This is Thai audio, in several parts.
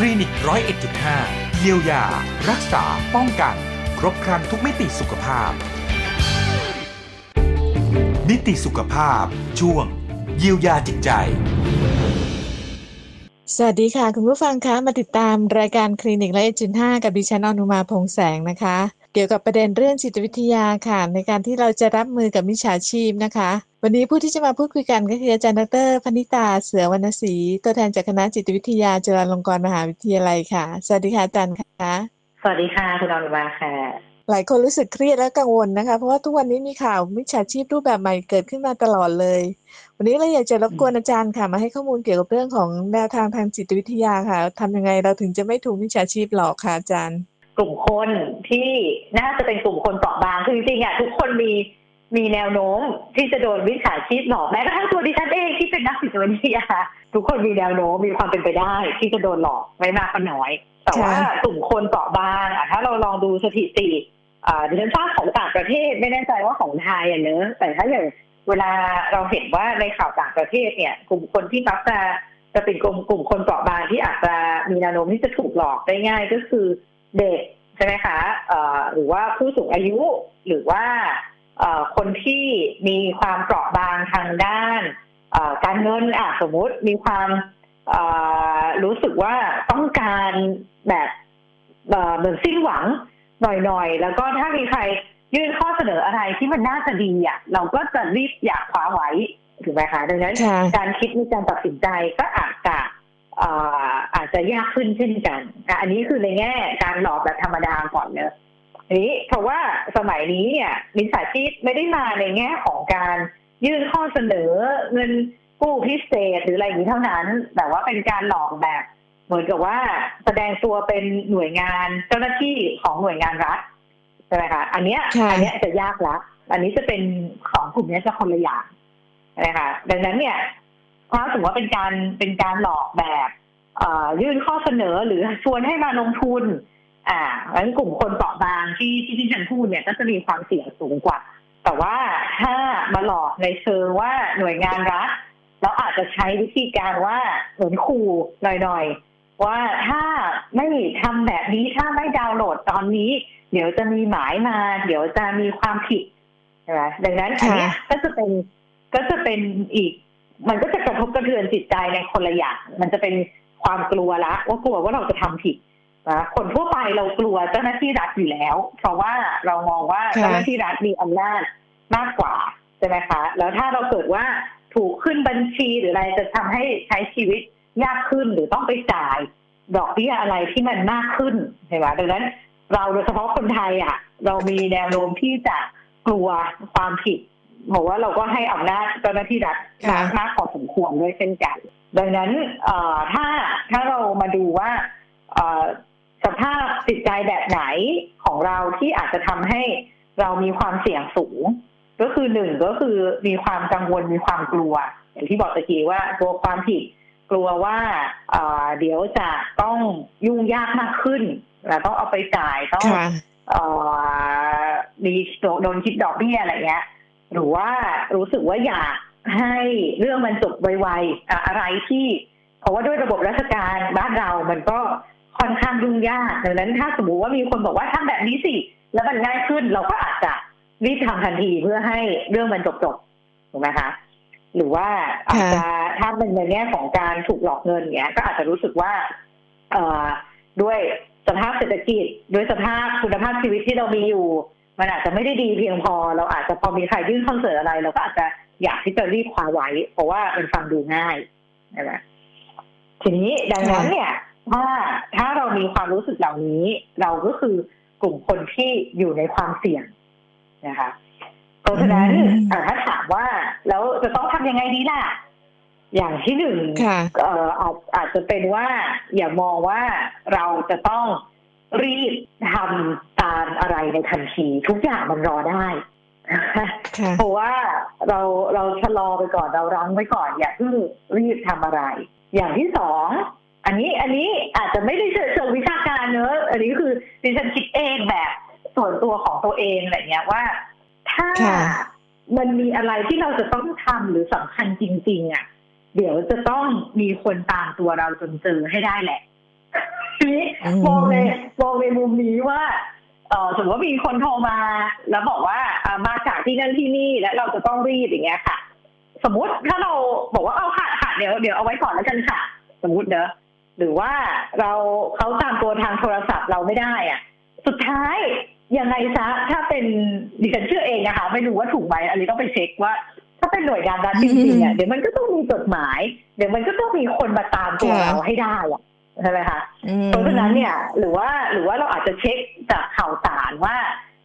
คลินิกร้อยเอ็ดจุดห้าเยียวยา รักษา ป้องกัน ครบครันทุกมิติสุขภาพ นิติสุขภาพ ช่วง เยียวยาจิตใจ สวัสดีค่ะ คุณผู้ฟังคะ มาติดตามรายการคลินิกร้อยเอ็ดจุดห้ากับดิฉันอนุมาพงแสงนะคะ เกี่ยวกับประเด็นเรื่องจิตวิทยาค่ะ ในการที่เราจะรับมือกับมิจฉาชีพนะคะ วันนี้ผู้ที่จะมาพูดคุยกันก็คืออาจารย์ดรพนิตาเสือวรรณศรีตัวแทนจากคณะจิตวิทยาจุฬาลงกรณ์มหาวิทยาลัยค่ะ สวัสดีค่ะอาจารย์ค่ะสวัสดีค่ะคุณอนุมาค่ะ หลายคนรู้สึกเครียดและกังวลนะคะ เพราะว่าทุกวันนี้มีข่าวมิจฉาชีพรูปแบบใหม่เกิดขึ้นมาตลอดเลย วันนี้เราอยากจะรบกวนอาจารย์ค่ะมาให้ข้อมูลเกี่ยวกับเรื่องของแนวทางทางจิตวิทยาค่ะทำยังไงเราถึงจะไม่ถูกมิจฉาชีพหลอกค่ะอาจารย์ กลุ่มคนที่น่าจะเป็นกลุ่มคนเปราะบางคือจริงๆอะทุกคนมีมีแนวโน้มที่จะโดนวิชาชีพหลอกแม้กระทั่งตัวดิฉันเองที่เป็นนักจิตวิทยาทุกคนมีแนวโน้มมีความเป็นไปได้ ที่จะโดนหลอกไม่มากก็น้อย แต่ว่ากลุ่มคนเปราะบางอะถ้าเราลองดูสถิติอ่าดิฉันทราบของต่างประเทศไม่แน่ใจว่าของไทยอะเนอะแต่ถ้าอย่างเวลาเราเห็นว่าในข่าวต่างประเทศเนี่ย กลุ่มคนที่มักจะจะเป็นกลุ่มกลุ่มคนเปราะบางที่อาจจะมีแนวโน้มที่จะถูกหลอกได้ง่ายก็คือ เด็กใช่ไหมคะเอ่อหรือว่าผู้สูงอายุหรือว่าเอ่อคนที่มีความเปราะบางทางด้านเอ่อการเงินอะสมมุติมีความเอ่อรู้สึกว่าต้องการแบบเอ่อเหมือนสิ้นหวังหน่อยๆ แล้วก็ถ้ามีใครยื่นข้อเสนออะไรที่มันน่าจะดีอะเราก็จะรีบอยากคว้าไว้ถูกไหมคะดังนั้นค่ะการคิดในการตัดสินใจก็อาจจะเอาจจะยากขึ้นเช่นกันอะอันนี้คือในแง่การหลอกแบบธรรมดาก่อนเนอะนี้เพราะว่าสมัยนี้เนี่ยมิจฉาชีพไม่ได้มาในแง่ของการยื่นข้อเสนอเงินกู้พิเศษหรืออะไรอย่างนี้เท่านั้น แต่ว่าเป็นการหลอกแบบ เหมือนกับว่าแสดงตัวเป็นหน่วยงานเจ้าหน้าที่ของหน่วยงานรัฐใช่ไหมคะอันเนี้ยอัเนี้ยจะยากละอันนี้จะเป็นของกลุ่มนี้จะคนละอย่างนะคะดังนั้นเนี่ย ถ้าสมมติว่าเป็นการเป็นการหลอกแบบยื่นข้อเสนอหรือชวนให้มาลงทุน อ่าดังนั้นกลุ่มคนเปราะบางที่ที่ที่ฉันพูดเนี่ยก็จะมีความเสี่ยงสูงกว่า แต่ว่าถ้ามาหลอกในเชิงว่าหน่วยงานรัฐแล้วอาจจะใช้วิธีการว่าเหมือนขู่หน่อยๆ ว่าถ้าไม่ทำแบบนี้ถ้าไม่ดาวน์โหลดตอนนี้ เดี๋ยวจะมีหมายมา เดี๋ยวจะมีความผิดใช่ไหมดังนั้นอันนี้ก็จะเป็นก็จะเป็นอีก มันก็จะกระทบกระเทือนจิตใจในคนละอย่าง มันจะเป็นความกลัวละว่ากลัวว่าเราจะทำผิดนะคนทั่วไปเรากลัวเจ้าหน้าที่รัฐอยู่แล้ว เพราะว่าเรามองว่าค่ะเจ้าหน้าที่รัฐมีอำนาจมากกว่าใช่ไหมคะ แล้วถ้าเราเกิดว่าถูกขึ้นบัญชีหรืออะไรจะทำให้ใช้ชีวิตยากขึ้นหรือต้องไปจ่ายดอกเบี้ยอะไรที่มันมากขึ้นใช่ไหมดังนั้น เราโดยเฉพาะคนไทยอะ เรามีแนวโน้มที่จะกลัวความผิด เพราะว่าเราก็ให้อำนาจเจ้าหน้าที่รัฐค่ะมากมากพอสมควรด้วยเช่นกัน ดังนั้นเอ่อถ้าถ้าเรามาดูว่าเอ่อสภาพจิตใจแบบไหนของเราที่อาจจะทำให้เรามีความเสี่ยงสูง ก็คือหนึ่งก็คือมีความกังวลมีความกลัว อย่างที่บอกตะกี้ว่ากลัวความผิดกลัวว่าเอ่อเดี๋ยวจะต้องยุ่งยากมากขึ้นแล้วต้องเอาไปจ่ายต้องค่ะเอ่อมีโดนคิดดอกเบี้ยอะไรเงี้ย หรือว่ารู้สึกว่าอยากให้เรื่องมันจบไวๆอะอะไรที่เพราะว่าด้วยระบบราชการบ้านเรามันก็ค่อนข้างยุ่งยากดังนั้นถ้าสมมติว่ามีคนบอกว่าทำแบบนี้สิ แล้วมันง่ายขึ้นเราก็อาจจะรีบทำทันทีเพื่อให้เรื่องมันจบๆถูกไหมคะหรือว่าอาจจะถ้าเป็นในแง่ของการถูกหลอกเงินเนี้ย ก็อาจจะรู้สึกว่า เอ่อด้วยสภาพเศรษฐกิจด้วยสภาพคุณภาพชีวิตที่เรามีอยู่ มันอาจจะไม่ได้ดีเพียงพอ เราอาจจะพอมีใครยื่นคอนเสิร์ตอะไร เราก็อาจจะอยากที่จะรีบคว้าไว้ เพราะว่ามันฟังดูง่ายใช่ไหมทีนี้ดังนั้นเนี่ย ถ้าถ้าเรามีความรู้สึกเหล่านี้ เราก็คือกลุ่มคนที่อยู่ในความเสี่ยงนะคะเพราะฉะนั้นอืมอะถ้าถามว่าแล้วจะต้องทำยังไงดีล่ะ อย่างที่หนึ่งค่ะเอ่ออาจอาจจะเป็นว่าอย่ามองว่าเราจะต้อง รีบทำตามอะไรในทันที ทุกอย่างมันรอได้ค่ะเพราะว่าเราเราชะลอไปก่อนเรารั้งไว้ก่อน อย่าเพิ่งรีบทำอะไร อย่างที่สองอันนี้อันนี้อาจจะไม่ได้เชิงวิชาการเนอะอันนี้คือดิฉันคิดเองแบบส่วนตัวของตัวเองอะไรเงี้ยว่า ถ้าค่ะมันมีอะไรที่เราจะต้องทำหรือสำคัญจริง ๆ อะ เดี๋ยวจะต้องมีคนตามตัวเราจนเจอให้ได้แหละ นี้มองในมองในมุมนี้ว่าเออสมมติว่ามีคนโทรมา แล้วบอกว่ามาจากที่นั่นที่นี่และเราจะต้องรีบอย่างเงี้ยค่ะ สมมติถ้าเราบอกว่าเอาค่ะค่ะเดี๋ยวเดี๋ยวเอาไว้ก่อนแล้วกันค่ะ สมมติเนอะหรือว่าเราเขาตามตัวทางโทรศัพท์เราไม่ได้อะ สุดท้ายยังไงซะถ้าเป็นดิฉันเชื่อเองนะคะไม่รู้ว่าถูกไหมอันนี้ต้องไปเช็คว่า ถ้าเป็นหน่วยงานรัฐจริงๆอะเดี๋ยวมันก็ต้องมีจดหมาย เดี๋ยวมันก็ต้องมีคนมาตามตัวเราให้ได้อะ ใช่ไหมคะเพราะฉะนั้นเนี่ย หรือว่าหรือว่าเราอาจจะเช็คจากข่าวสารว่า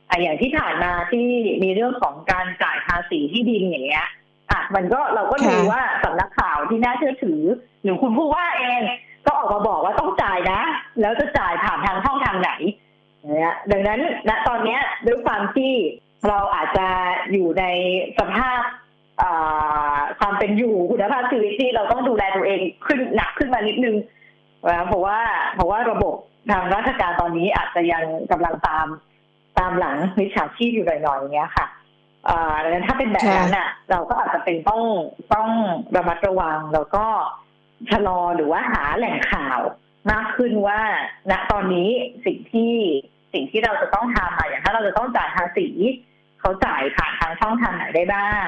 ออย่างที่ผ่านมาที่มีเรื่องของการจ่ายภาษีที่ดินอย่างเงี้ยอะมันก็เราก็ดูว่าสำนักข่าวที่น่าเชื่อถือ หรือคุณผู้ว่าเองก็ออกมาบอกว่าต้องจ่ายนะ แล้วจะจ่ายผ่านทางช่องทางไหนเนี่ยดังนั้นณตอนนี้ด้วยความที่เราอาจจะอยู่ในสภาพความเป็นอยู่คุณภาพชีวิตที่เราต้องดูแลตัวเองขึ้นหนักขึ้นมานิดนึง นะเพราะว่าเพราะว่าระบบทางราชการตอนนี้อาจจะยังกำลังตามตามหลังมิจฉาชีพอยู่หน่อยๆอย่างเงี้ยค่ะอ่าดังนั้นถ้าเป็นแบบนั้นอะ เราก็อาจจะเป็นต้องต้องระมัดระวังแล้วก็ชะลอหรือว่าหาแหล่งข่าวมากขึ้นว่าณตอนนี้สิ่งที่สิ่งที่เราจะต้องทำอย่างถ้าเราจะต้องจ่ายภาษีเขาจ่ายผ่านทางช่องทางไหนได้บ้าง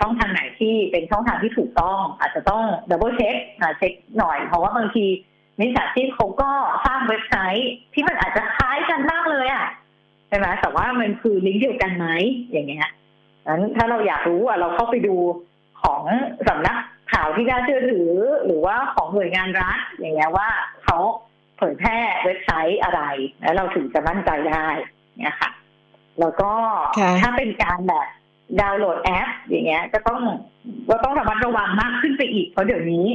ช่องทางไหนที่เป็นช่องทางที่ถูกต้อง อาจจะต้องdouble check เช็คหน่อย เพราะว่าบางทีมิจฉาชีพเขาก็สร้างเว็บไซต์ที่มันอาจจะคล้ายกันมากเลยอะใช่ไหมแต่ว่ามันคือลิงก์เดียวกันไหมอย่างเงี้ยนั้นถ้าเราอยากรู้อะเราเข้าไปดูของสำนักข่าวที่น่าเชื่อถือ หรือว่าของหน่วยงานรัฐอย่างเงี้ยว่าเขาเผยแพร่เว็บไซต์อะไร แล้วเราถึงจะมั่นใจได้เนี่ยค่ะ แล้วก็ถ้าเป็นการแบบ ดาวน์โหลดแอป อย่างเงี้ย ก็ต้องก็ต้องระมัดระวังมากขึ้นไปอีก เพราะเดี๋ยวนี้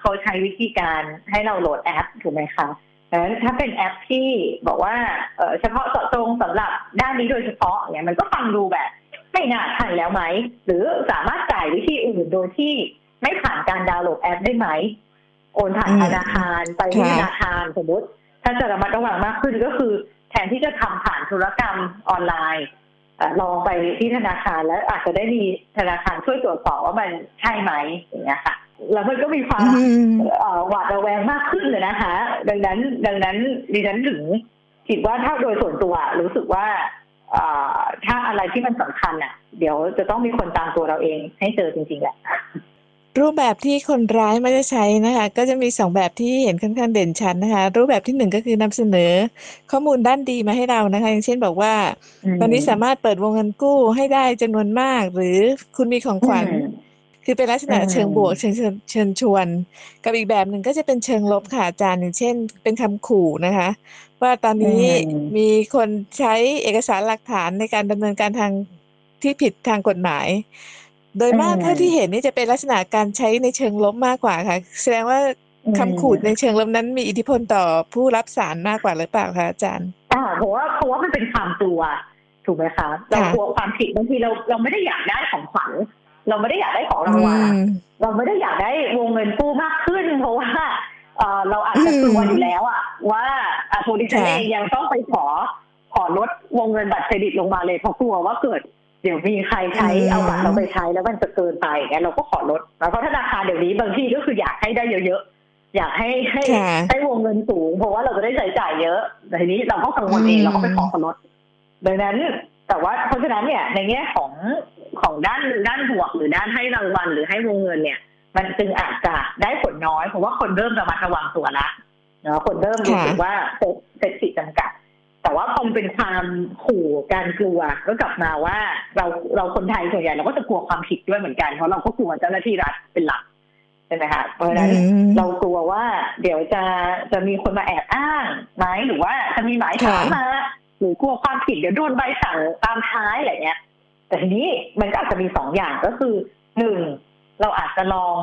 เขาใช้วิธีการให้เราโหลดแอปถูกไหมคะดังนั้นถ้าเป็นแอปที่บอกว่าเฉพาะเจาะจงสำหรับด้านนี้โดยเฉพาะเนี่ยมันก็ฟังดูแบบ ไม่น่าทันแล้วไหม หรือสามารถจ่ายวิธีอื่นโดยที่ไม่ผ่านการดาวน์โหลดแอปได้ไหม โอนผ่านธนาคารไปที่ธนาคารสมมติ ถ้าจะระมัดระวังมากขึ้นก็คือ แทนที่จะทำผ่านธุรกรรมออนไลน์ ลองไปที่ธนาคารแล้วอาจจะได้มีธนาคารช่วยตรวจสอบว่ามันใช่ไหมอย่างเงี้ยค่ะแล้วมันก็มีความหวาดระแวงมากขึ้นเลยนะคะ ดังนั้น ดังนั้นดิฉันถึงคิดว่าถ้าโดยส่วนตัวรู้สึกว่าถ้าอะไรที่มันสำคัญอะ เดี๋ยวจะต้องมีคนตามตัวเราเองให้เจอจริงๆแหละ รูปแบบที่คนร้ายไม่ได้ใช้นะคะก็จะมีสองแบบที่เห็นค่อนข้างเด่นชัดนะคะ รูปแบบที่หนึ่งก็คือนำเสนอ ข้อมูลด้านดีมาให้เรานะคะ อย่างเช่นบอกว่า ตอนนี้สามารถเปิดวงเงินกู้ให้ได้จำนวนมาก หรือคุณมีของขวัญคือเป็นลักษณะเชิงบวกเชิงเชิญชวน กับอีกแบบหนึ่งก็จะเป็นเชิงลบค่ะอาจารย์อย่างเช่น เป็นคำขู่นะคะ ว่าตอนนี้มีคนใช้เอกสารหลักฐานในการดำเนินการทางที่ผิดทางกฎหมาย โดยมากเท่าที่เห็นนี่จะเป็นลักษณะการใช้ในเชิงลบมากกว่าค่ะ แสดงว่าคำขูดในเชิงลบนั้นมีอิทธิพลต่อผู้รับสารมากกว่าหรือเปล่าคะอาจารย์อ่าเพราะว่าเพราะว่ามันเป็นความกลัวถูกไหมคะเรากลัวความผิดบางทีเราเราไม่ได้อยากได้ของขวัญเราไม่ได้อยากได้ของรางวัลเราไม่ได้อยากได้วงเงินกู้มากขึ้น เพราะว่าเราอาจจะกลัวอยู่แล้วอะว่าโทดิฉันเองยังต้องไปขอขอลดวงเงินบัตรเครดิตลงมาเลยเพราะกลัวว่าเกิด เดี๋ยวมีใครใช้เอาบัตรเราไปใช้แล้วมันจะเกินไปงั้นเราก็ขอลดเพราะธนาคารเดี๋ยวนี้บางที่ก็คืออยากให้ได้เยอะๆอยากให้ให้ให้วงเงินสูง เพราะว่าเราจะได้ใช้จ่ายเยอะแต่ทีนี้เราก็กังวลเองเราก็ไปขอลดดังนั้นแต่ว่าเพราะฉะนั้นเนี่ยในแง่ของของด้านด้านบวกหรือด้านให้รางวัลหรือให้วงเงินเนี่ย มันจึงอาจจะได้ผลน้อยเพราะว่าคนเริ่มระมัดระวังตัวละเนาะคนเริ่มรู้สึกว่าเซ็ตเซ็ตสิทธิ์จำกัด แต่ว่าพอมเป็นความขู่การกลัวก็กลับมาว่าเราเราคนไทยส่วนใหญ่เราก็จะกลัวความผิดด้วยเหมือนกันเพราะเราก็กลัวเจ้าหน้าที่รัฐเป็นหลักใช่ไหมคะเพราะฉะนั้นเรากลัวว่า เดี๋ยวจะจะมีคนมาแอบอ้างไหมหรือว่าจะมีหมายถามมาหรือกลัวความผิดเดี๋ยวโดนใบสั่งตามท้ายอะไรเงี้ย แต่ทีนี้มันก็อาจจะมีสองอย่างก็คือหนึ่งเราอาจจะลอง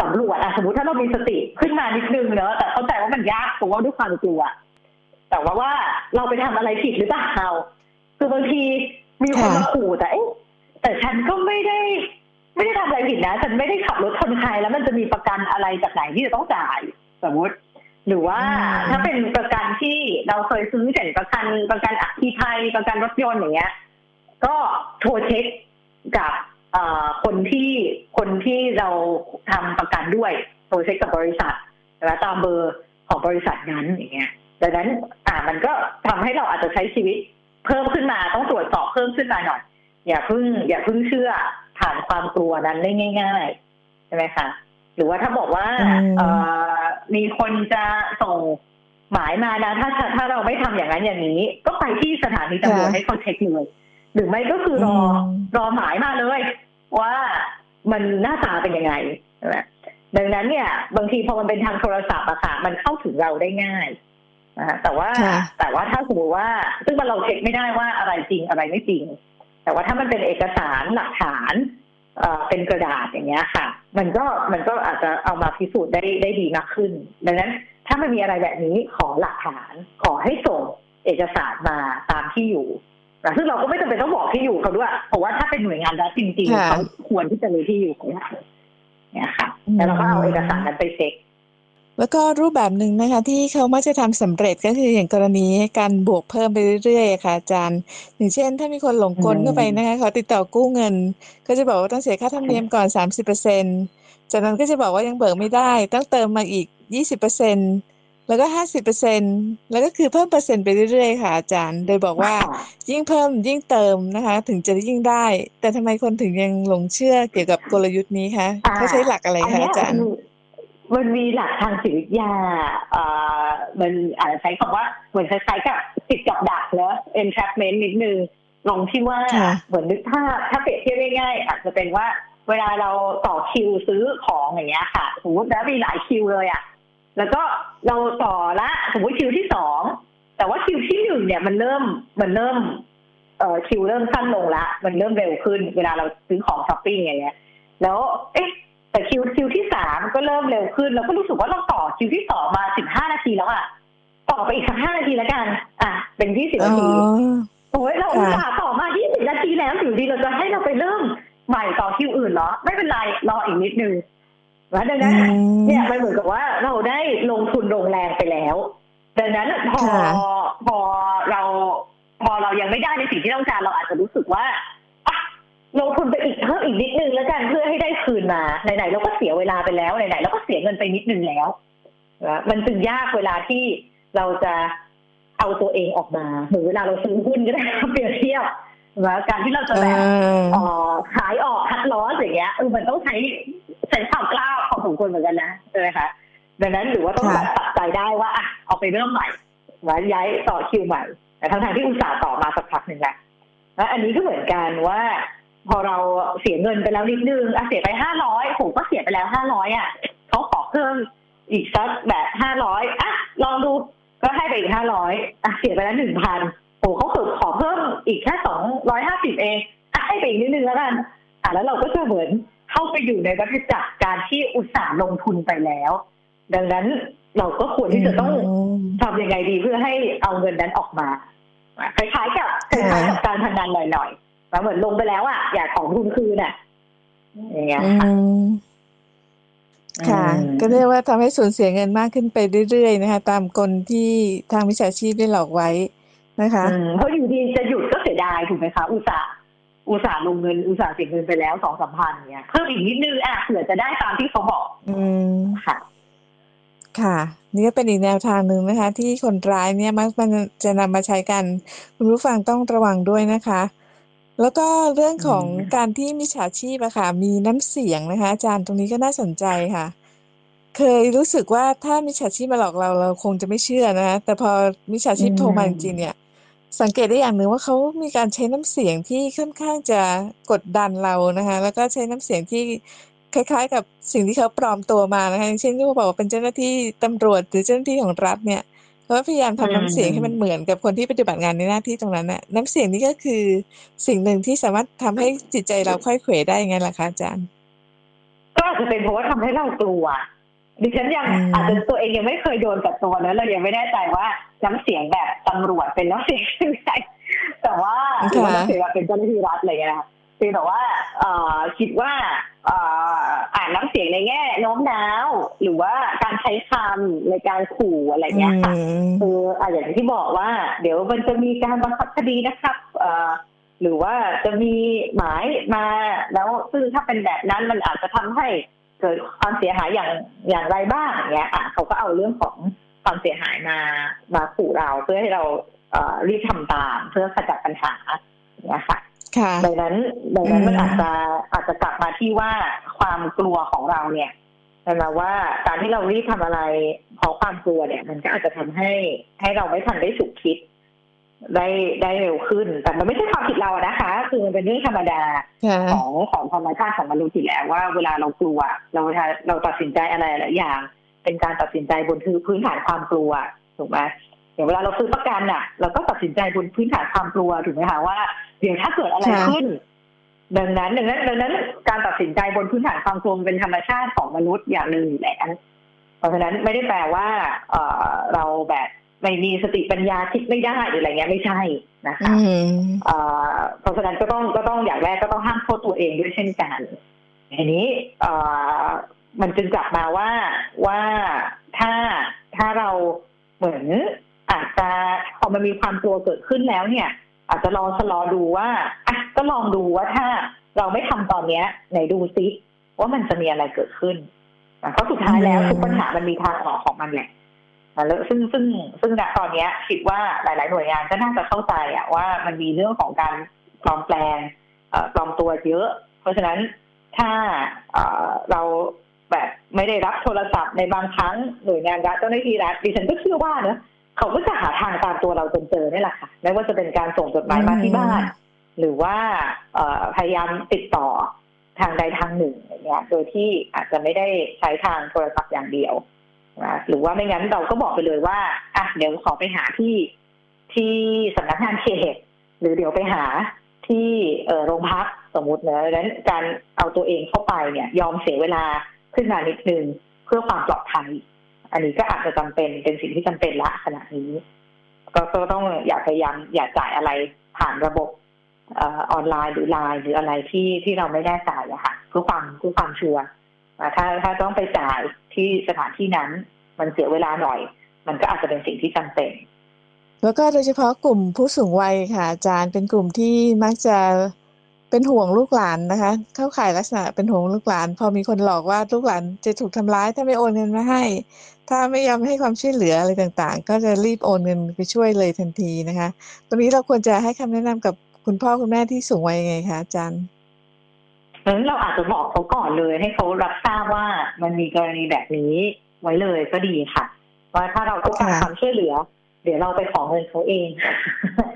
สำรวจอะสมมติถ้าเรามีสติขึ้นมานิดนึงเนอะแต่เข้าใจว่ามันยากเพราะว่าด้วยความกลัว แต่ว่าว่าเราไปทำอะไรผิดหรือเปล่าคือบางทีมีคนมาขู่แต่แต่ฉันก็ไม่ได้ ไม่ได้ทำอะไรผิดนะฉันไม่ได้ขับรถชนใครแล้วมันจะมีประกันอะไรจากไหนที่จะต้องจ่าย สมมติ หรือว่าถ้าเป็นประกันที่เราเคยซื้อเช่นประกันประกันอัคคีภัยประกันรถยนต์อย่างเงี้ย ก็โทรเช็คกับคนที่คนที่เราทำประกันด้วยโทรเช็คกับบริษัทนะตามเบอร์ของบริษัทนั้นอย่างเงี้ย ดังนั้นอ่ามันก็ทำให้เราอาจจะใช้ชีวิต เพิ่มขึ้นมาต้องตรวจสอบเพิ่มขึ้นมาหน่อย อย่าเพิ่ง อย่าเพิ่งเชื่อผ่านความกลัวนั้นได้ง่ายๆใช่ไหมคะหรือว่าถ้าบอกว่าอืมเอ่อมีคนจะส่งหมายมานะถ้าถ้าถ้าเราไม่ทำอย่างนั้นอย่างนี้ ก็ไปที่สถานีตำรวจค่ะให้เขาเช็คเลยหรือไม่ก็คือรออมรอหมายมาเลย ว่ามันหน้าตาเป็นยังไงใช่ไหมดังนั้นเนี่ย บางทีพอมันเป็นทางโทรศัพท์อะค่ะมันเข้าถึงเราได้ง่าย นะคะแต่ว่าค่ะแต่ว่าถ้าสมมติว่า ซึ่งมันเราเช็คไม่ได้ว่าอะไรจริงอะไรไม่จริง แต่ว่าถ้ามันเป็นเอกสารหลักฐานเอ่อเป็นกระดาษอย่างเงี้ยค่ะ มันก็มันก็อาจจะเอามาพิสูจน์ได้ได้ดีมากขึ้น ดังนั้นถ้ามันมีอะไรแบบนี้ขอหลักฐานขอให้ส่งเอกสารมาตามที่อยู่นะซึ่งเราก็ไม่จำเป็นต้องบอกที่อยู่เขาด้วยเพราะว่าถ้าเป็นหน่วยงานรัฐจริงๆค่ะเขาควรที่จะรู้ที่อยู่ของเราเนี่ยค่ะแล้วเราก็เอาเอกสารนั้นไปเช็ค แล้วก็รูปแบบหนึ่งนะคะที่เขามักจะทำสำเร็จก็คืออย่างกรณีการบวกเพิ่มไปเรื่อยๆอะค่ะอาจารย์อย่างเช่น ถ้ามีคนหลงกลอืมเข้าไปนะคะเขาติดต่อกู้เงิน ก็จะบอกว่าต้องเสียค่าธรรมเนียมก่อน30%จากนั้นก็จะบอกว่ายังเบิกไม่ได้ ต้องเติมมาอีก20%แล้วก็50%แล้วก็คือเพิ่มเปอร์เซ็นต์ไปเรื่อยๆค่ะอาจารย์ โดยบอกว่ายิ่งเพิ่มยิ่งเติมนะคะ ถึงจะยิ่งได้ แต่ทำไมคนถึงยังหลงเชื่อเกี่ยวกับกลยุทธ์นี้คะอ่าเขาใช้หลักอะไรอันคะเนี้ยอาจารย์ มันมันมีหลักทางจิตวิทยาเอ่อมันอาจจะใช้คำว่าเหมือนคล้ายๆกับติดกับดักเนอะ entrapment นิดนึงลงที่ว่าค่ะเหมือนนึกภาพถ้าเปรียบเทียบง่ายๆอาจจะเป็นว่าเวลาเราต่อคิวซื้อของอย่างเงี้ยค่ะ สมมติแล้วมีหลายคิวเลยอะแล้วก็เราต่อละสมมติคิวที่สองแต่ว่าคิวที่หนึ่งเนี่ยมันเริ่มมันเริ่มเอ่อคิวเริ่มสั้นลงละมันเริ่มเร็วขึ้น เวลาเราซื้อของช้อปปิ้งอย่างเงี้ย แล้ว เอ๊ะ แต่คิวคิวที่สามก็เริ่มเร็วขึ้นแล้วก็รู้สึกว่าเราต่อคิวที่สองมาสิบห้านาทีแล้วอะต่อไปอีกสักห้านาทีแล้วกัน อะ เป็นยี่สิบอ๋นาทีอโอ้ยเราค่ะอุตส่าห์ต่อมายี่สิบนาทีแล้วอยู่ดีเราจะให้เราไปเริ่มใหม่ต่อคิวอื่นเหรอ ไม่เป็นไรรออีกนิดนึงนะดังนั้นอืมเนี่ยมันเหมือนกับว่าเราได้ลงทุนลงแรงไปแล้ว ดังนั้นพอค่ะพอเรา พอเรายังไม่ได้ในสิ่งที่ต้องการเราอาจจะรู้สึกว่าอะ ลงทุนไปอีกเพิ่มอีกนิดนึงแล้วกันเพื่อให้ได้คืนมาไหนๆเราก็เสียเวลาไปแล้วไหนๆเราก็เสียเงินไปนิดนึงแล้วนะมันจึงยากเวลาที่เราจะเอาตัวเองออกมาเหมือนเวลาเราซื้อหุ้นก็ได้เปรียบเทียบนะการที่เราจะแบบอ่าเอ่อขายออกคัดลอสอย่างเงี้ยเออมันต้องใช้ใช้ความกล้าของสมควรเหมือนกันนะใช่ไหมคะดังนั้นหรือว่าต้องค่ะแบบตัดใจได้ว่าอะเอาไปเริ่มใหม่นะย้ายต่อคิวใหม่แต่ทั้งทางๆที่อุตส่าห์ต่อมาสักพักหนึ่งแล้วแล้วอันนี้ก็เหมือนกันว่า พอเราเสียเงินไปแล้วนิดนึงอะเสียไปห้าร้อยผมก็เสียไปแล้วห้าร้อยอะเขาขอเพิ่มอีกสักแบบห้าร้อยอะลองดูก็ให้ไปอีกห้าร้อยอะเสียไปแล้วหนึ่งพันโอ้เขาขอเพิ่มอีกแค่สองร้อยห้าสิบเองอะให้ไปอีกนิดนึงแล้วกันอะแล้วเราก็จะเหมือนเข้าไปอยู่ในวัฏจักรการที่อุตสาห์ลงทุนไปแล้ว ดังนั้นเราก็ควรที่จะต้องมทำยังไงดีเพื่อให้เอาเงินนั้นออกมาคล้ายๆกับคล้ายๆกับการพนันหน่อยๆ แล้วเหมือนลงไปแล้วอะอยากของทุนคืนอะ อย่างเงี้ยอืค่ะมค่ะอืมก็เรียกว่าทำให้สูญเสียเงินมากขึ้นไปเรื่อยๆนะคะ ตามกลที่ทางมิจฉาชีพได้หลอกไว้นะคะอืมเพราะอยู่ดีจะหยุดก็เสียดายถูกไหมคะ อุตส่าห์อุตส่าห์ลงเงินอุตส่าห์เสียเงินไปแล้วสองสามพันเนี้ยเพิ่มอีกนิดนึงอะเผื่อจะได้ตามที่เขาบอก อืมค่ะ ค่ะนี่ก็เป็นอีกแนวทางหนึ่งนะคะ ที่คนร้ายเนี่ยมักมันจะนำมาใช้กัน คุณผู้ฟังต้องระวังด้วยนะคะ แล้วก็เรื่องของอืมการที่มิจฉาชีพอะค่ะ มีน้ำเสียงนะคะ อาจารย์ตรงนี้ก็น่าสนใจค่ะ เคยรู้สึกว่าถ้ามิจฉาชีพมาหลอกเราเราคงจะไม่เชื่อนะคะแต่พอมิจฉาชีพโทรมาจริงๆเนี่ย สังเกตได้อย่างหนึ่งว่าเขามีการใช้น้ำเสียงที่ค่อนข้างจะกดดันเรานะคะ แล้วก็ใช้น้ำเสียงที่คล้ายๆ กับสิ่งที่เขาปลอมตัวมานะคะอย่างเช่นที่เขาบอกว่าเป็นเจ้าหน้าที่ตำรวจหรือเจ้าหน้าที่ของรัฐเนี่ย เขาก็พยายามทำน้ำเสียงให้มันเหมือนกับคนที่ปฏิบัติงานในหน้าที่ตรงนั้นน่ะ น้ำเสียงนี้ก็คือสิ่งหนึ่งที่สามารถทำให้จิตใจเราค่อยเขวได้ยังไงล่ะคะอาจารย์ ก็อาจจะเป็นเพราะว่าทำให้เรากลัวดิฉันยังอืมอาจจะตัวเองยังไม่เคยโดนกับตัวนะเรายังไม่แน่ใจว่าน้ำเสียงแบบตำรวจเป็นน้ำเสียงยังไงแต่ว่าหรือว่าน้ำเสียงแบบเป็นเจ้าหน้าที่รัฐอะไรอย่างเงี้ยนะคะ เพียงแต่ว่าเอ่อคิดว่าเอ่ออ่านน้ำเสียงในแง่โน้มน้าว หรือว่าการใช้คำในการขู่อะไรอย่างเงี้ยค่ะอืมคืออะอย่างที่บอกว่า เดี๋ยวมันจะมีการบังคับคดีนะครับเอ่อหรือว่าจะมีหมายมาแล้วซึ่งถ้าเป็นแบบนั้นมันอาจจะทำให้เกิดความเสียหายอย่างอย่างไรบ้างอย่างเงี้ยอะเขาก็เอาเรื่องของความเสียหายมามาขู่เราเพื่อให้เราเอ่อรีบทำตามเพื่อขจัดปัญหาเนี่ยค่ะค่ะ ดังนั้นดังนั้นมันอืมอาจจะอาจจะกลับมาที่ว่าความกลัวของเราเนี่ยแปลว่าการที่เรารีบทำอะไรเพราะความกลัวเนี่ย มันก็อาจจะทำให้ให้เราไม่ทันได้ฉุกคิด ได้ได้เร็วขึ้น แต่มันไม่ใช่ความผิดเราอะนะคะ คือมันเป็นเรื่องธรรมดาค่ะของของธรรมชาติของมนุษย์อยู่แล้วว่าเวลาเรากลัว เราเราตัดสินใจอะไรหลายอย่าง เป็นการตัดสินใจบนพื้นฐานความกลัวถูกไหมอย่างเวลาเราซื้อประกันน่ะ เราก็ตัดสินใจบนพื้นฐานความกลัวถูกไหมคะว่า เดี๋ยวถ้าเกิดอะไรค่ะขึ้น ดังนั้นดังนั้นดังนั้น การตัดสินใจบนพื้นฐานความกลัวมันเป็นธรรมชาติของมนุษย์อย่างหนึ่งอยู่แล้วเพราะฉะนั้นไม่ได้แปลว่าเออเราแบบไม่มีสติปัญญาคิดไม่ได้หรืออะไรเงี้ยไม่ใช่นะคะอืมเอ่อเพราะฉะนั้นก็ต้องก็ต้องอย่างแรกก็ต้องห้ามโทษตัวเองด้วยเช่นกันทีนี้เอ่อมันจึงกลับมาว่าว่าถ้าถ้าเราเหมือนอาจจะพอมันมีความกลัวเกิดขึ้นแล้วเนี่ย อาจจะลองชะลอดูว่าอะก็ลองดูว่าถ้าเราไม่ทำตอนเนี้ยไหนดูซิว่ามันจะมีอะไรเกิดขึ้นอะเพราะสุดท้ายแล้วอืมทุกปัญหามันมีทางออกของมันแหละอะแล้วซึ่งซึ่งซึ่งณตอนเนี้ยคิดว่าหลาย ๆ หน่วยงานก็น่าจะเข้าใจอะว่ามันมีเรื่องของการปลอมแปลงเอ่อปลอมตัวเยอะ เพราะฉะนั้นถ้าเอ่อเราแบบไม่ได้รับโทรศัพท์ในบางครั้งหน่วยงานรัฐเจ้าหน้าที่รัฐดิฉันก็เชื่อว่าเนอะ เขาก็จะหาทางตามตัวเราจนเจอนี่แหละค่ะไม่ว่าจะเป็นการส่งจดหมายมาที่บ้าน หรือว่าเอ่อพยายามติดต่อทางใดทางหนึ่งอย่างเงี้ย โดยที่อาจจะไม่ได้ใช้ทางโทรศัพท์อย่างเดียวนะหรือว่าไม่งั้นเราก็บอกไปเลยว่าอะเดี๋ยวขอไปหาที่ที่สำนักงานเขตหรือเดี๋ยวไปหาที่เอ่อโรงพักสมมติเนอะดังนั้นการเอาตัวเองเข้าไปเนี่ย ยอมเสียเวลาขึ้นมานิดนึงเพื่อความปลอดภัย อันนี้ก็อาจจะจำเป็นเป็นสิ่งที่จำเป็นละขณะนี้ ก็ก็ต้องอย่าพยายามอย่าจ่ายอะไรผ่านระบบออนไลน์หรือไลน์หรืออะไรที่ที่เราไม่แน่ใจอะค่ะเพื่อความเพื่อความชัวร์อ่าถ้าถ้าต้องไปจ่ายที่สถานที่นั้น มันเสียเวลาหน่อย มันก็อาจจะเป็นสิ่งที่จำเป็น แล้วก็โดยเฉพาะกลุ่มผู้สูงวัยค่ะ อาจารย์เป็นกลุ่มที่มักจะ เป็นห่วงลูกหลานนะคะ เข้าข่ายลักษณะเป็นห่วงลูกหลาน พอมีคนหลอกว่าลูกหลานจะถูกทำร้าย ถ้าไม่โอนเงินมาให้ ถ้าไม่ยอมให้ความช่วยเหลืออะไรต่างๆ ก็จะรีบโอนเงินไปช่วยเลยทันทีนะคะ ตรงนี้เราควรจะให้คำแนะนำกับคุณพ่อคุณแม่ที่สูงวัยยังไงคะอาจารย์เพราะฉะนั้นเราอาจจะบอกเขาก่อนเลยให้เขารับทราบว่ามันมีกรณีแบบนี้ไว้เลยก็ดีค่ะ ว่าถ้าเราต้องการค่ะความช่วยเหลือ เดี๋ยวเราไปขอเงินเขาเองโดยที่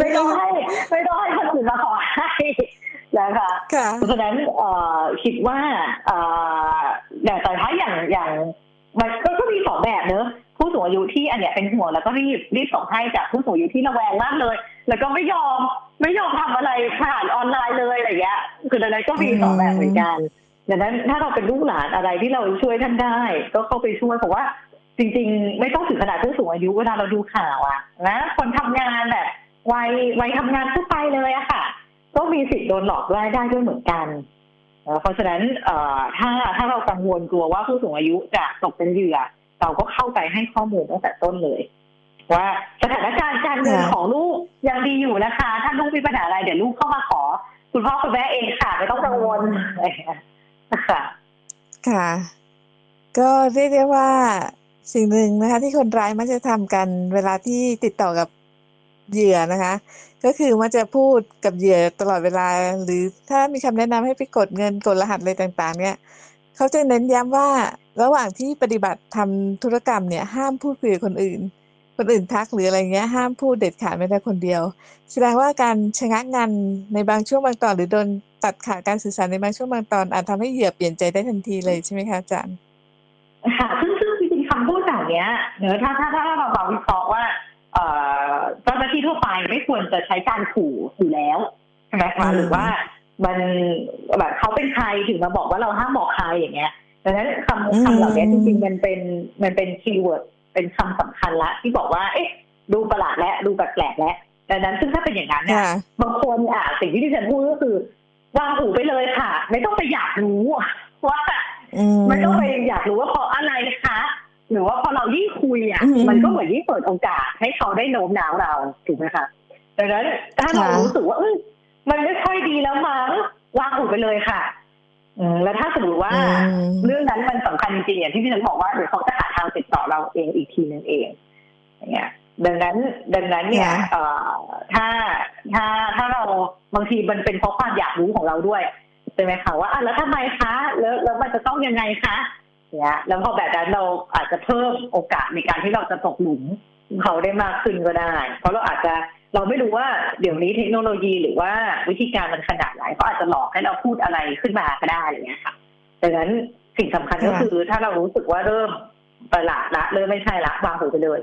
ไม่ต้องให้ไม่ต้องให้คนอื่นมาขอให้นะคะค่ะเพราะฉะนั้นเอ่อคิดว่าเอ่อแต่แต่ถ้าอย่างอย่างมันก็ก็มีสองแบบเนอะผู้สูงอายุที่อันเนี้ยเป็นห่วงแล้วก็รีบรีบส่งให้จากผู้สูงอายุที่ระแวงมากเลย แล้วก็ไม่ยอมไม่ยอมทำอะไรผ่านออนไลน์เลยอะไรเงี้ยคือดังนั้นก็มีสองแบบเหมือนกันดังนั้นถ้าเราเป็นลูกหลานอะไรที่เราช่วยท่านได้ ก็เข้าไปช่วยเพราะว่า จริง ๆ ไม่ต้องถึงขนาดผู้สูงอายุเวลาเราดูข่าวอะนะคนทำงานแบบวัยวัยทำงานทั่วไปเลยอะค่ะ ก็มีสิทธิ์โดนหลอกได้ได้ด้วยเหมือนกันเอ่อเพราะฉะนั้นเอ่อถ้าถ้าเรากังวลกลัวว่าผู้สูงอายุจะตกเป็นเหยื่อ เราก็เข้าไปให้ข้อมูลตั้งแต่ต้นเลย ว่าสถานการณ์การเงินค่ะของลูกยังดีอยู่นะคะ ถ้าลูกมีปัญหาอะไรเดี๋ยวลูกเข้ามาขอ คุณพ่อคุณแม่เองค่ะไม่ต้องกังวลค่ะค่ะ ก็เรียกได้ว่า สิ่งหนึ่งนะคะ ที่คนร้ายมักจะทำกันเวลาที่ติดต่อกับเหยื่อนะคะ ก็คือมันจะพูดกับเหยื่อตลอดเวลา หรือถ้ามีคำแนะนำให้ไปกดเงินกดรหัสอะไรต่างๆ เนี่ยเขาจะเน้นย้ำว่าระหว่างที่ปฏิบัติทำธุรกรรมเนี่ยห้ามพูดคุยกับคนอื่น คนอื่นทักหรืออะไรเงี้ยห้ามพูดเด็ดขาดไม่ได้คนเดียว แสดงว่าการชะงักงานในบางช่วงบางตอน หรือโดนตัดขาดการสื่อสารในบางช่วงบางตอนอาจทำให้เหยื่อเปลี่ยนใจได้ทันทีเลยใช่ไหมคะอาจารย์ค่ะซึ่ง เหล่านี้เนอะถ้าถ้าถ้าเราเราวิเคราะห์ว่าเอ่อเจ้าหน้าที่ทั่วไปไม่ควรจะใช้การขู่อยู่แล้วใช่ไหมคะอืมหรือว่ามันแบบเขาเป็นใครถึงมาบอกว่าเราห้ามบอกใครอย่างเงี้ยดังนั้นคำคำเหล่านี้จริงๆมันเป็นมันเป็น keyword เป็นคำสำคัญละที่บอกว่า เอ๊ะ ดูประหลาดและดูแปลกๆและดังนั้นซึ่งถ้าเป็นอย่างนั้นเนี่ยค่ะบางคนอะสิ่งที่ดิฉันพูดก็คือวางหูไปเลยค่ะ ไม่ต้องไปอยากรู้ว่าอืมไม่ต้องไปอยากรู้ว่าเพราะอะไรนะคะ หรือว่าพอเรายิ่งคุยอะอืมมันก็เหมือนยิ่งเปิดโอกาสให้เขาได้โน้มน้าวเราถูกไหมคะดังนั้นถ้าเราค่ะรู้สึกว่าเอ้ยมันไม่ค่อยดีแล้วมั้งวางหูไปเลยค่ะอืมแล้วถ้าสมมติว่าอืมเรื่องนั้นมันสำคัญจริงๆอย่างที่พี่ฉันบอกว่าเดี๋ยวเขาจะหาทางติดต่อเราเองอีกทีนึงเองอย่างเงี้ยดังนั้นดังนั้นเนี่ยเอ่อถ้าถ้าถ้าเราบางทีมันเป็นเพราะความอยากรู้ของเราด้วยใช่ไหมคะว่าอะแล้วทำไมคะ แล้วแล้วมันจะต้องยังไงคะ เนี่ยแล้วพอแบบนั้นเราอาจจะเพิ่มโอกาสในการที่เราจะตกหลุมเขาได้มากขึ้นก็ได้ เพราะเราอาจจะเราไม่รู้ว่าเดี๋ยวนี้เทคโนโลยีหรือว่าวิธีการมันขนาดไหนเขาอาจจะหลอกให้เราพูดอะไรขึ้นมาก็ได้อะไรเงี้ยค่ะดังนั้นสิ่งสำคัญก็คือถ้าเรารู้สึกว่าเริ่มประหลาดละเริ่มไม่ใช่ละวางหูไปเลย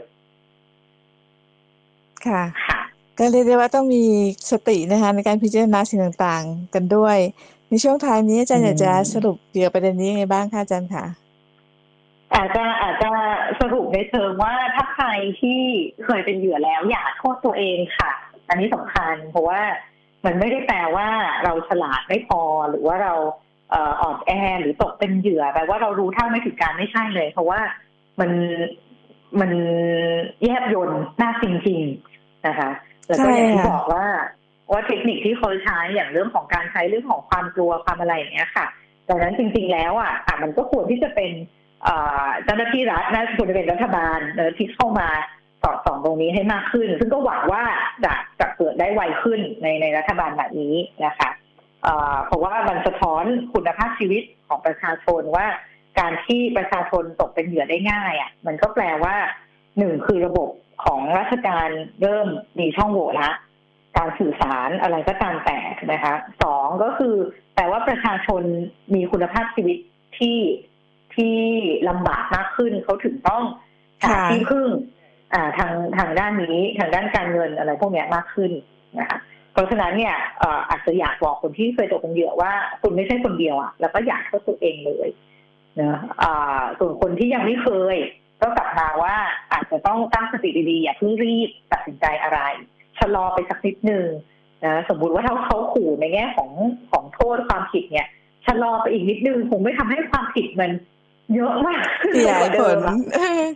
ค่ะค่ะก็เรียกได้ว่าต้องมีสตินะคะในการพิจารณาสิ่งต่างๆ กันด้วย ในช่วงท้ายนี้อาจารย์อยากจะสรุปเกี่ยวกับประเด็นนี้ยังไงบ้างคะอาจารย์คะ อาจจะอาจจะสรุปในเชิงว่าถ้าใครที่เคยเป็นเหยื่อแล้วอย่าโทษตัวเองค่ะ อันนี้สำคัญเพราะว่ามันไม่ได้แปลว่าเราฉลาดไม่พอหรือว่าเราเอ่ออ่อนแอหรือตกเป็นเหยื่อแปลว่าเรารู้เท่าไม่ถึงการไม่ใช่เลย เพราะว่ามันมันแยบยนหน้าจริงๆนะคะ แล้วก็อย่างที่บอกว่าว่าเทคนิคที่เขาใช้อย่างเรื่องของการใช้เรื่องของความกลัวความอะไรอย่างเงี้ยค่ะดังนั้นจริง ๆ แล้วอะอะมันก็ควรที่จะเป็น เจ้าหน้าที่รัฐน่าจะควรจะเป็นรัฐบาลที่เข้ามาสอดส่องตรงนี้ให้มากขึ้น ซึ่งก็หวังว่าจะจะเกิดได้ไวขึ้นในในรัฐบาลแบบนี้นะคะเพราะว่ามันสะท้อนคุณภาพชีวิตของประชาชนว่าการที่ประชาชนตกเป็นเหยื่อได้ง่ายอะมันก็แปลว่าหนึ่งคือระบบของราชการเริ่มมีช่องโหว่ละการสื่อสารอะไรก็ตามแต่นะคะสองก็คือแปลว่าประชาชนมีคุณภาพชีวิตที่ ที่ลำบากมากขึ้นเขาถึงต้องหาที่พึ่งอ่าทางทางด้านนี้ทางด้านการเงินอะไรพวกนี้มากขึ้นนะคะเพราะฉะนั้นเนี่ยอาจจะอยากบอกคนที่เคยตกเป็นเหยื่อว่าคุณไม่ใช่คนเดียวอะแล้วก็อยากเข้าตัวเองเลยนะอ่าส่วนคนที่ยังไม่เคย ก็กลับมาว่าอาจจะต้องตั้งสติดีๆอย่าเพิ่งรีบตัดสินใจอะไรชะลอไปสักนิดหนึ่งนะสมมุติว่าถ้าเขาขู่ในแง่ของของโทษความผิดเนี่ยชะลอไปอีกนิดนึงคงไม่ทำให้ความผิดมัน เยอะมากขยายผล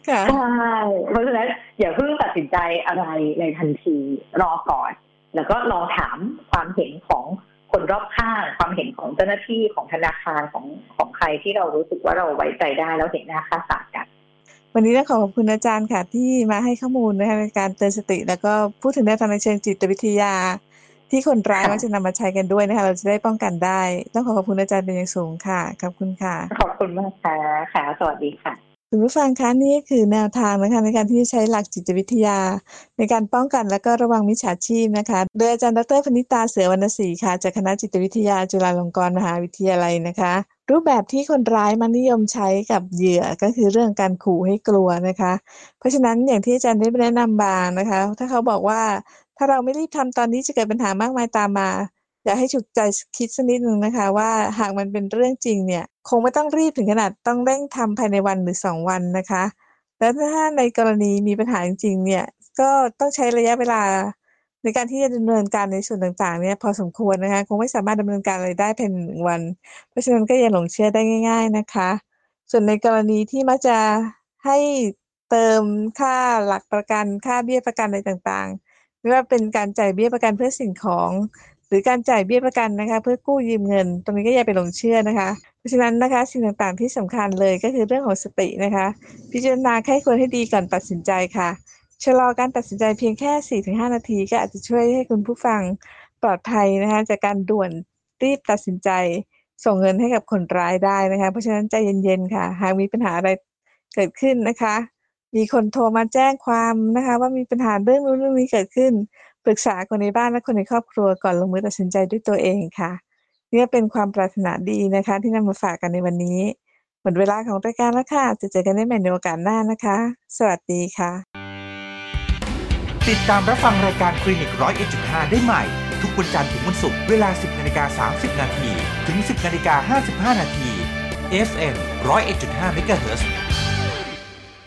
ค่ะใช่เพราะฉะนั้นอย่าเพิ่งตัดสินใจอะไรในทันทีรอก่อน แล้วก็ลองถามความเห็นของคนรอบข้าง ความเห็นของเจ้าหน้าที่ของธนาคารของของใครที่เรารู้สึกว่าเราไว้ใจได้แล้วเห็นหน้าค่าสารกันวันนี้ต้องขอขอบคุณอาจารย์ค่ะที่มาให้ข้อมูลนะคะในการเตือนสติ แล้วก็พูดถึงแนวทางในเชิงจิตวิทยา ที่คนร้ายมักจะนำมาใช้กันด้วยนะคะ เราจะได้ป้องกันได้ ต้องขอขอบคุณอาจารย์เป็นอย่างสูงค่ะ ขอบคุณค่ะ ขอบคุณมากค่ะค่ะ สวัสดีค่ะคุณผู้ฟังคะนี่คือแนวทางนะคะในการที่จะใช้หลักจิตวิทยา ในการป้องกันและก็ระวังมิจฉาชีพนะคะ โดยอาจารย์ดรพนิตาเสือวรรณศรีค่ะจากคณะจิตวิทยาจุฬาลงกรณ์มหาวิทยาลัยนะคะ รูปแบบที่คนร้ายมันนิยมใช้กับเหยื่อก็คือเรื่องการขู่ให้กลัวนะคะ เพราะฉะนั้นอย่างที่อาจารย์ได้แนะนำบางนะคะ ถ้าเขาบอกว่า ถ้าเราไม่รีบทำตอนนี้จะเกิดปัญหามากมายตามมา อยากให้ฉุกใจคิดสักนิดนึงนะคะ ว่าหากมันเป็นเรื่องจริงเนี่ย คงไม่ต้องรีบถึงขนาดต้องเร่งทำภายในวันหรือสองวันนะคะ แล้วถ้าในกรณีมีปัญหาจริงๆเนี่ยก็ต้องใช้ระยะเวลาในการที่จะดำเนินการในส่วนต่างๆเนี่ยพอสมควรนะคะคงไม่สามารถดำเนินการอะไรได้ภายในหนึ่งวัน เพราะฉะนั้นก็อย่าหลงเชื่อได้ง่าย ๆนะคะ ส่วนในกรณีที่มักจะให้เติมค่าหลักประกันค่าเบี้ยประกันอะไรต่างๆ ไม่ว่าเป็นการจ่ายเบี้ยประกันเพื่อสิ่งของ หรือการจ่ายเบี้ยประกันนะคะ เพื่อกู้ยืมเงิน ตรงนี้ก็อย่าไปหลงเชื่อนะคะ เพราะฉะนั้นนะคะสิ่งต่างๆที่สำคัญเลยก็คือเรื่องของสตินะคะ พิจารณาให้ควรให้ดีก่อนตัดสินใจค่ะชะลอการตัดสินใจเพียงแค่ 4-5 นาที ก็อาจจะช่วยให้คุณผู้ฟังปลอดภัยนะคะจากการด่วนรีบตัดสินใจส่งเงินให้กับคนร้ายได้นะคะ เพราะฉะนั้นใจเย็นๆค่ะ หากมีปัญหาอะไรเกิดขึ้นนะคะ มีคนโทรมาแจ้งความนะคะ ว่ามีปัญหาเรื่องนู้นเรื่องนี้เกิดขึ้น ปรึกษาคนในบ้านและคนในครอบครัวก่อนลงมือตัดสินใจด้วยตัวเองค่ะนี่เป็นความปรารถนาดีนะคะ ที่นำมาฝากกันในวันนี้หมดเวลาของรายการแล้วค่ะ จะเจอกันได้ใหม่ในโอกาสหน้านะคะ สวัสดีค่ะ ติดตามรับฟังรายการคลินิกร้อยเอ็ดจุดห้าได้ใหม่ ทุกวันจันทร์ถึงวันศุกร์เวลา 10นาฬิกา30นาทีถึง 10นาฬิกา55นาที FM 101.5 MHz